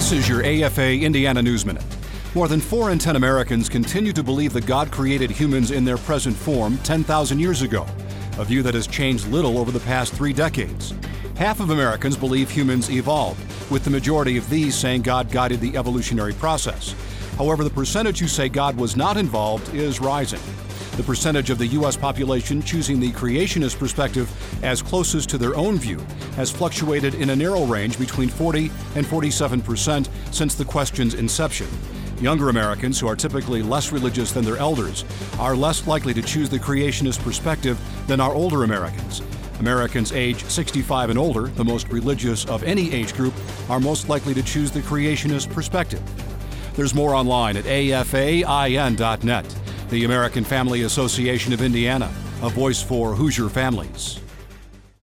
This is your AFA Indiana News Minute. More than 4 in 10 Americans continue to believe that God created humans in their present form 10,000 years ago, a view that has changed little over the past three decades. Half of Americans believe humans evolved, with the majority of these saying God guided the evolutionary process. However, the percentage who say God was not involved is rising. The percentage of the U.S. population choosing the creationist perspective as closest to their own view has fluctuated in a narrow range between 40 and 47 percent since the question's inception. Younger Americans, who are typically less religious than their elders, are less likely to choose the creationist perspective than are older Americans. Americans age 65 and older, the most religious of any age group, are most likely to choose the creationist perspective. There's more online at afain.net the American Family Association of Indiana, a voice for Hoosier families.